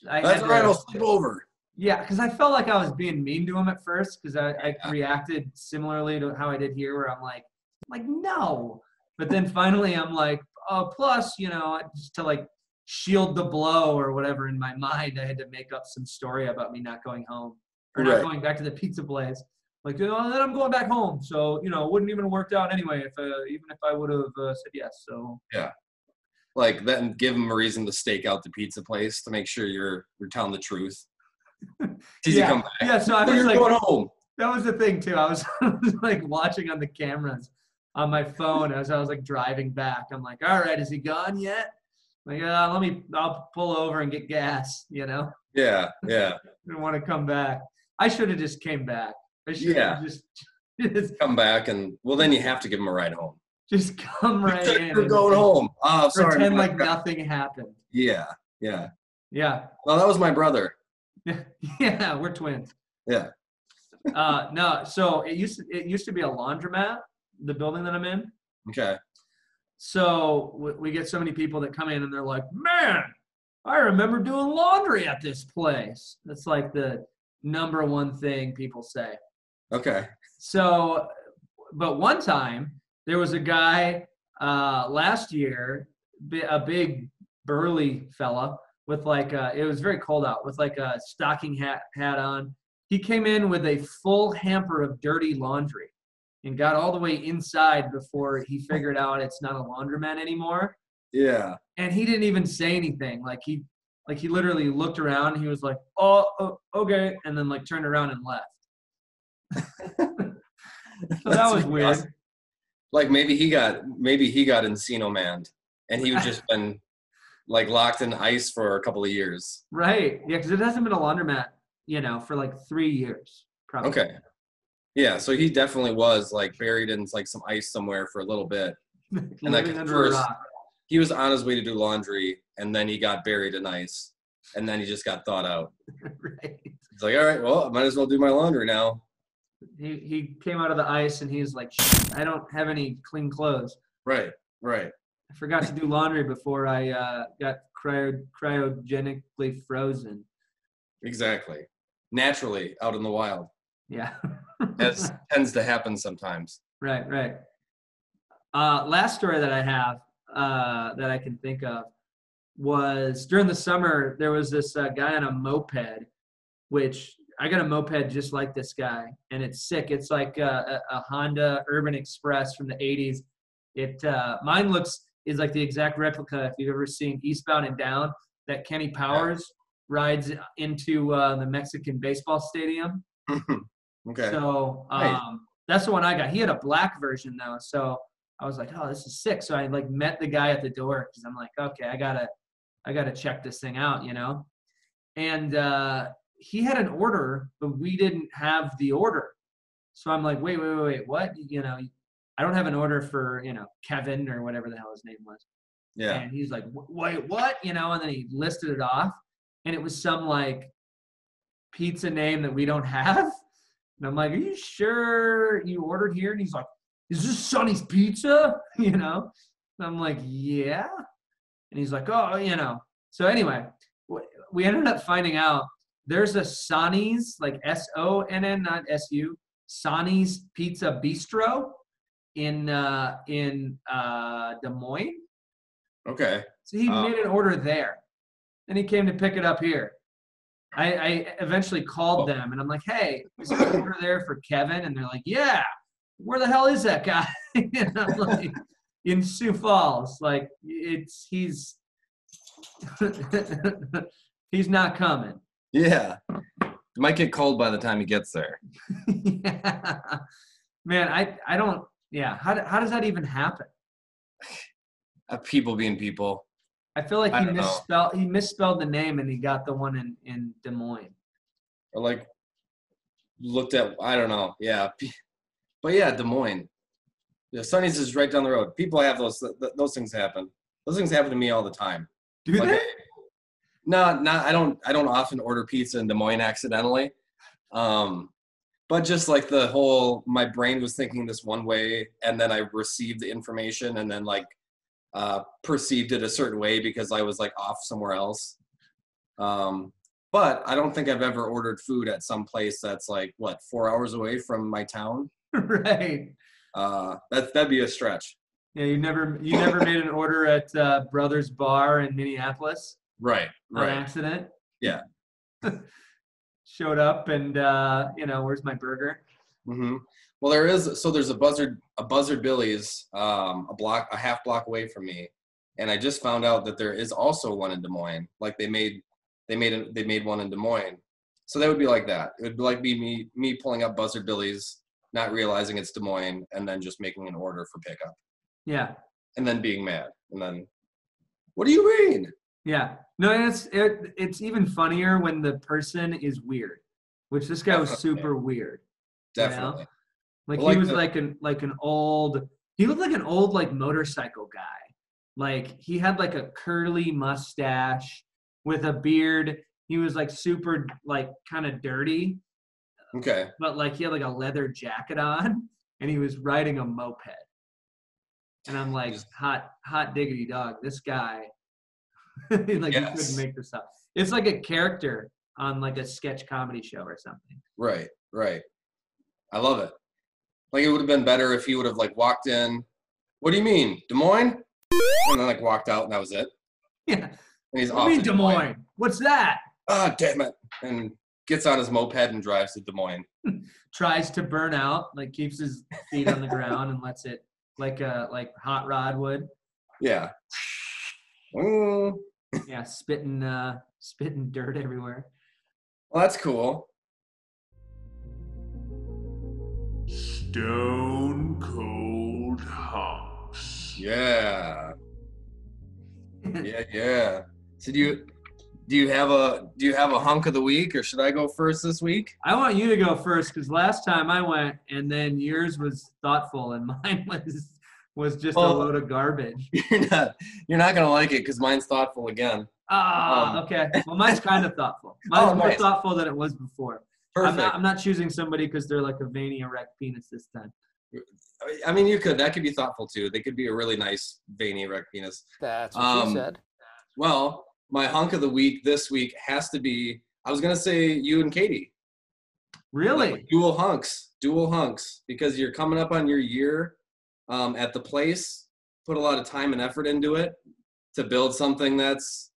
I that's all right i'll sleep over Yeah, because I felt like I was being mean to him at first because I, I reacted similarly to how I did here, where I'm like, like no. But then finally, I'm like, oh, plus, you know, just to like shield the blow or whatever in my mind, I had to make up some story about me not going home or not Right. going back to the pizza place. Like, know, then I'm going back home, so you know, it wouldn't even have worked out anyway if uh, even if I would have uh, said yes. So yeah, like then give them a reason to stake out the pizza place to make sure you're you're telling the truth You yeah, come back yeah. So I was like, going home That was the thing too. I was, I was like watching on the cameras on my phone as I was like driving back. I'm like, all right, is he gone yet? Like, uh, let me, I'll pull over and get gas. You know, yeah yeah I didn't want to come back. I should have just came back. I should Yeah. just, just, come back and well then you have to give him a ride home just come right in. you're going home oh sorry Pretend like nothing happened. yeah yeah Yeah, well that was my brother yeah, we're twins. Yeah. Uh, no, so it used to, it used to be a laundromat. The building that I'm in. okay So w- we get so many people that come in and they're like, man, I remember doing laundry at this place. That's like the number one thing people say. okay So, but one time there was a guy uh, last year, a big burly fella with like a, it was very cold out with like a stocking hat hat on. He came in with a full hamper of dirty laundry and got all the way inside before he figured out it's not a laundromat anymore. yeah And he didn't even say anything. Like he, like he literally looked around. He was like, "Oh, oh, okay," and then like turned around and left. So that was weird. awesome. like maybe he got maybe he got encino manned and he was just been like locked in ice for a couple of years Right. Yeah, because it hasn't been a laundromat, you know, for like three years. Probably. okay yeah so he definitely was like buried in like some ice somewhere for a little bit And, like, first- he was on his way to do laundry and then he got buried in ice and then he just got thawed out right. he's like all right well i might as well do my laundry now He he came out of the ice and he's like, "Shit, I don't have any clean clothes. right right I forgot to do laundry before I uh, got cryo, cryogenically frozen. exactly naturally out in the wild Yeah. as tends to happen sometimes Right, right. Uh, last story that I have uh, that I can think of was during the summer, there was this uh, guy on a moped, which I got a moped just like this guy, and it's sick. It's like a, a, a Honda Urban Express from the 80s. It uh, Mine looks is like the exact replica if you've ever seen Eastbound and Down that Kenny Powers rides into uh, the Mexican baseball stadium. okay. So Nice. um, that's the one I got. He had a black version though, so I was like, oh, this is sick. So I like met the guy at the door because I'm like, okay, I gotta, I gotta check this thing out, you know. And uh, he had an order, but we didn't have the order. So I'm like, wait, wait, wait, wait, what? You know, I don't have an order for you know Kevin or whatever the hell his name was. yeah. And he's like, wait, what? You know, and then he listed it off, and it was some like pizza name that we don't have. And I'm like, are you sure you ordered here? And he's like, is this Sonny's Pizza? You know? And I'm like, yeah. And he's like, oh, you know. So anyway, we ended up finding out there's a Sonny's, like S O N N, not S U, Sonny's Pizza Bistro in uh, in uh, Des Moines. Okay. So he Oh. made an order there. and he came to pick it up here. I, I eventually called Oh. them and I'm like, hey, is there an order there for Kevin? And they're like, yeah. Where the hell is that guy? and I'm like, in Sioux Falls. Like, it's, he's, he's not coming. Yeah. It might get cold by the time he gets there. yeah. Man, I, I don't, yeah. How, how does that even happen? Uh, people being people. I feel like I he don't know. misspelled, he misspelled the name and he got the one in, in Des Moines. Or like looked at I don't know. Yeah. But yeah, Des Moines. Yeah, Sonny's is right down the road. People have those th- th- those things happen. Those things happen to me all the time. Do Like, they? No, not I don't I don't often order pizza in Des Moines accidentally. Um but just like the whole my brain was thinking this one way and then I received the information and then like uh perceived it a certain way because I was like off somewhere else. Um but I don't think I've ever ordered food at some place that's like what, 4 hours away from my town. right. Uh that that'd be a stretch. Yeah, you never you never made an order at uh, Brothers Bar in Minneapolis Right. on Right. accident. Yeah. Showed up and uh, you know, where's my burger? hmm Well, there is. So there's a buzzard, a buzzard Billy's, um, a block, a half block away from me, and I just found out that there is also one in Des Moines. Like they made, they made, a, they made one in Des Moines. So that would be like that. It would be like be me, me pulling up buzzard Billy's, not realizing it's Des Moines, and then just making an order for pickup, Yeah. and then being mad, and then, what do you mean? Yeah. No, and it's it, it's even funnier when the person is weird, which this guy was Definitely. super weird. You know? Definitely. Like he was the- like an like an old he looked like an old like motorcycle guy. Like he had like a curly mustache with a beard. He was like super like kind of dirty, Okay. but like he had like a leather jacket on and he was riding a moped. And I'm like, Just- hot hot diggity dog, this guy like you couldn't make this up. It's like a character on like a sketch comedy show or something. Right, right. I love it. Like it would have been better if he would have like walked in. What do you mean, Des Moines? And then like walked out and that was it. Yeah. And he's What off mean to Des Moines? What's that? Ah, damn it! And gets on his moped and drives to Des Moines. tries to burn out, like keeps his feet on the ground and lets it like a like hot rod would. Yeah. Mm, Yeah, spitting uh spitting dirt everywhere. well, that's cool. Stone Cold Hunks. Yeah, yeah, yeah. So do you do you have a do you have a hunk of the week, or should I go first this week? I want you to go first because last time I went and then yours was thoughtful and mine was was just a load of garbage. You're not you're not gonna like it because mine's thoughtful again. Ah, Um, okay. Well, mine's kind of thoughtful. Mine's Oh, more nice. thoughtful than it was before. Perfect. I'm not, I'm not choosing somebody because they're like a veiny erect penis this time. I mean, you could. That could be thoughtful too. They could be a really nice veiny erect penis. That's what Um, she said. Well, my hunk of the week this week has to be. I was gonna say you and Katie. Really? Like, dual hunks, dual hunks, because you're coming up on your year um, at the place. Put a lot of time and effort into it to build something that's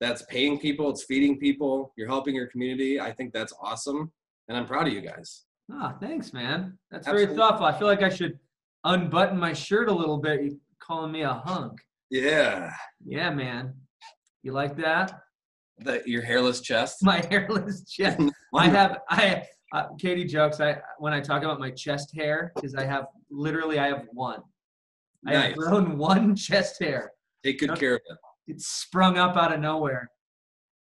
that's paying people, it's feeding people, you're helping your community. I think that's awesome, and I'm proud of you guys. Ah, thanks, man. That's very thoughtful. I feel like I should unbutton my shirt a little bit. You calling me a hunk? Yeah, Yeah, man. You like that? the, your hairless chest. My hairless chest. I have I uh, Katie jokes I when I talk about my chest hair because I have literally I have one. I have grown one chest hair. Take good care of it. It sprung up out of nowhere.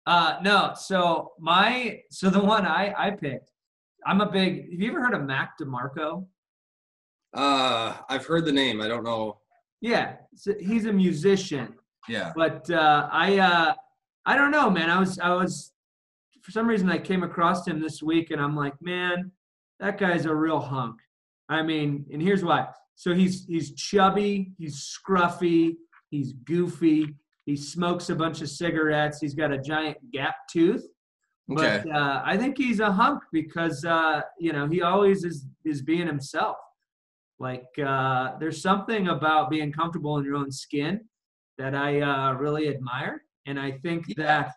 Uh, no, so my so the one I I picked. I'm a big. Have you ever heard of Mac DeMarco? Uh, I've heard the name. I don't know. Yeah, so he's a musician. Yeah. but uh, I uh, I don't know, man. I was I was for some reason I came across him this week, and I'm like, man, that guy's a real hunk. I mean, and here's why. So he's he's chubby, he's scruffy, he's goofy, he smokes a bunch of cigarettes, he's got a giant gap tooth. Okay. But uh, I think he's a hunk because uh, you know he always is is being himself. Like uh, there's something about being comfortable in your own skin that I uh, really admire, and I think that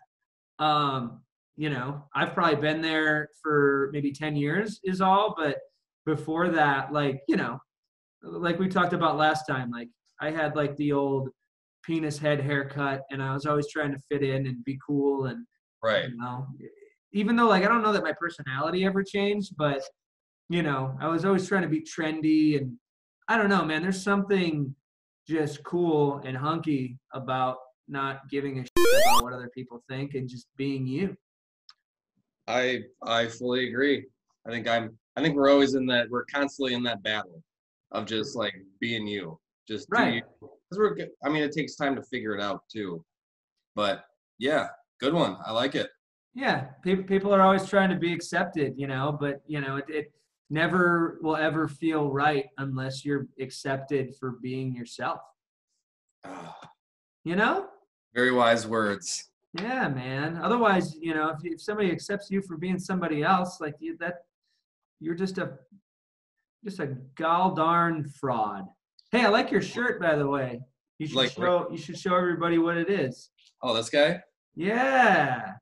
um, you know I've probably been there for maybe ten years is all, but before that, like you know, like we talked about last time, like I had like the old penis head haircut, and I was always trying to fit in and be cool and Right. you know even though like i don't know that my personality ever changed but you know i was always trying to be trendy and i don't know man there's something just cool and hunky about not giving a shit about what other people think and just being you I I fully agree. I think I'm. I think we're always in that. We're constantly in that battle of just like being you. Just Right. Because we're. I mean, it takes time to figure it out too. But yeah, good one. I like it. yeah people, people are always trying to be accepted you know but you know it, it never will ever feel right unless you're accepted for being yourself Ah, you know very wise words. Yeah, man. Otherwise, you know, if, if somebody accepts you for being somebody else, like you, that, you're just a, just a gall darn fraud. Hey, I like your shirt, by the way. You should Like show. You should show everybody what it is. Oh, this guy. Yeah,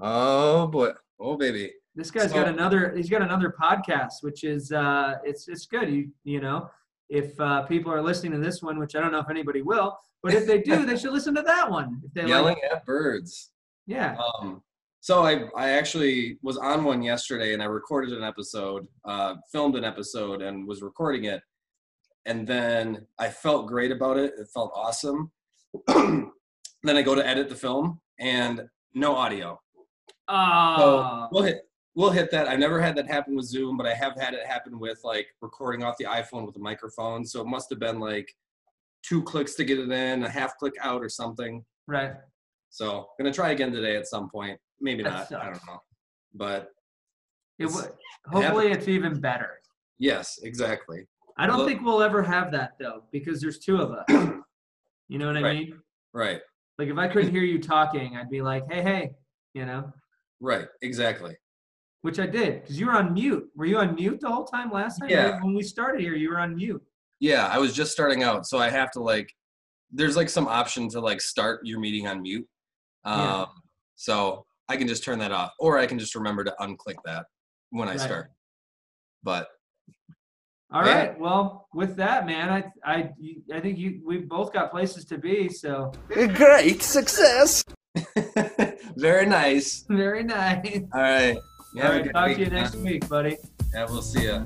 Oh boy. Oh baby. this guy's got another. He's got another podcast, which is uh, it's it's good. You you know, if uh, people are listening to this one, which I don't know if anybody will, but if they do, they should listen to that one. If they Yelling like, at birds. yeah. Um, so I I actually was on one yesterday and I recorded an episode, uh, filmed an episode and was recording it, and then I felt great about it. It felt awesome. then I go to edit the film and no audio. So Oh, we'll hit we'll hit that. I never had that happen with Zoom, but I have had it happen with like recording off the iPhone with a microphone. So it must have been like two clicks to get it in, a half click out or something. right. So gonna try again today at some point. Maybe That not. I don't know. But It It's- w- hopefully it's even better. yes, exactly. I don't Look- think we'll ever have that though, because there's two of us. You know what I Right. mean? Right. Like if I couldn't hear you talking, I'd be like, "Hey, hey," you know, Right. Exactly. which I did because you were on mute. Were you on mute the whole time last time? Yeah. When we started here, you were on mute. Yeah, I was just starting out, so I have to like there's like some option to like start your meeting on mute. Um Yeah. so I can just turn that off. Or I can just remember to unclick that when I Right. start. But All Yeah. right. Well, with that, man, I I I think you we've both got places to be. So Great success! very nice. very nice. All right. All Have a right. Talk to you week, man. next week, buddy. Yeah, we'll see ya.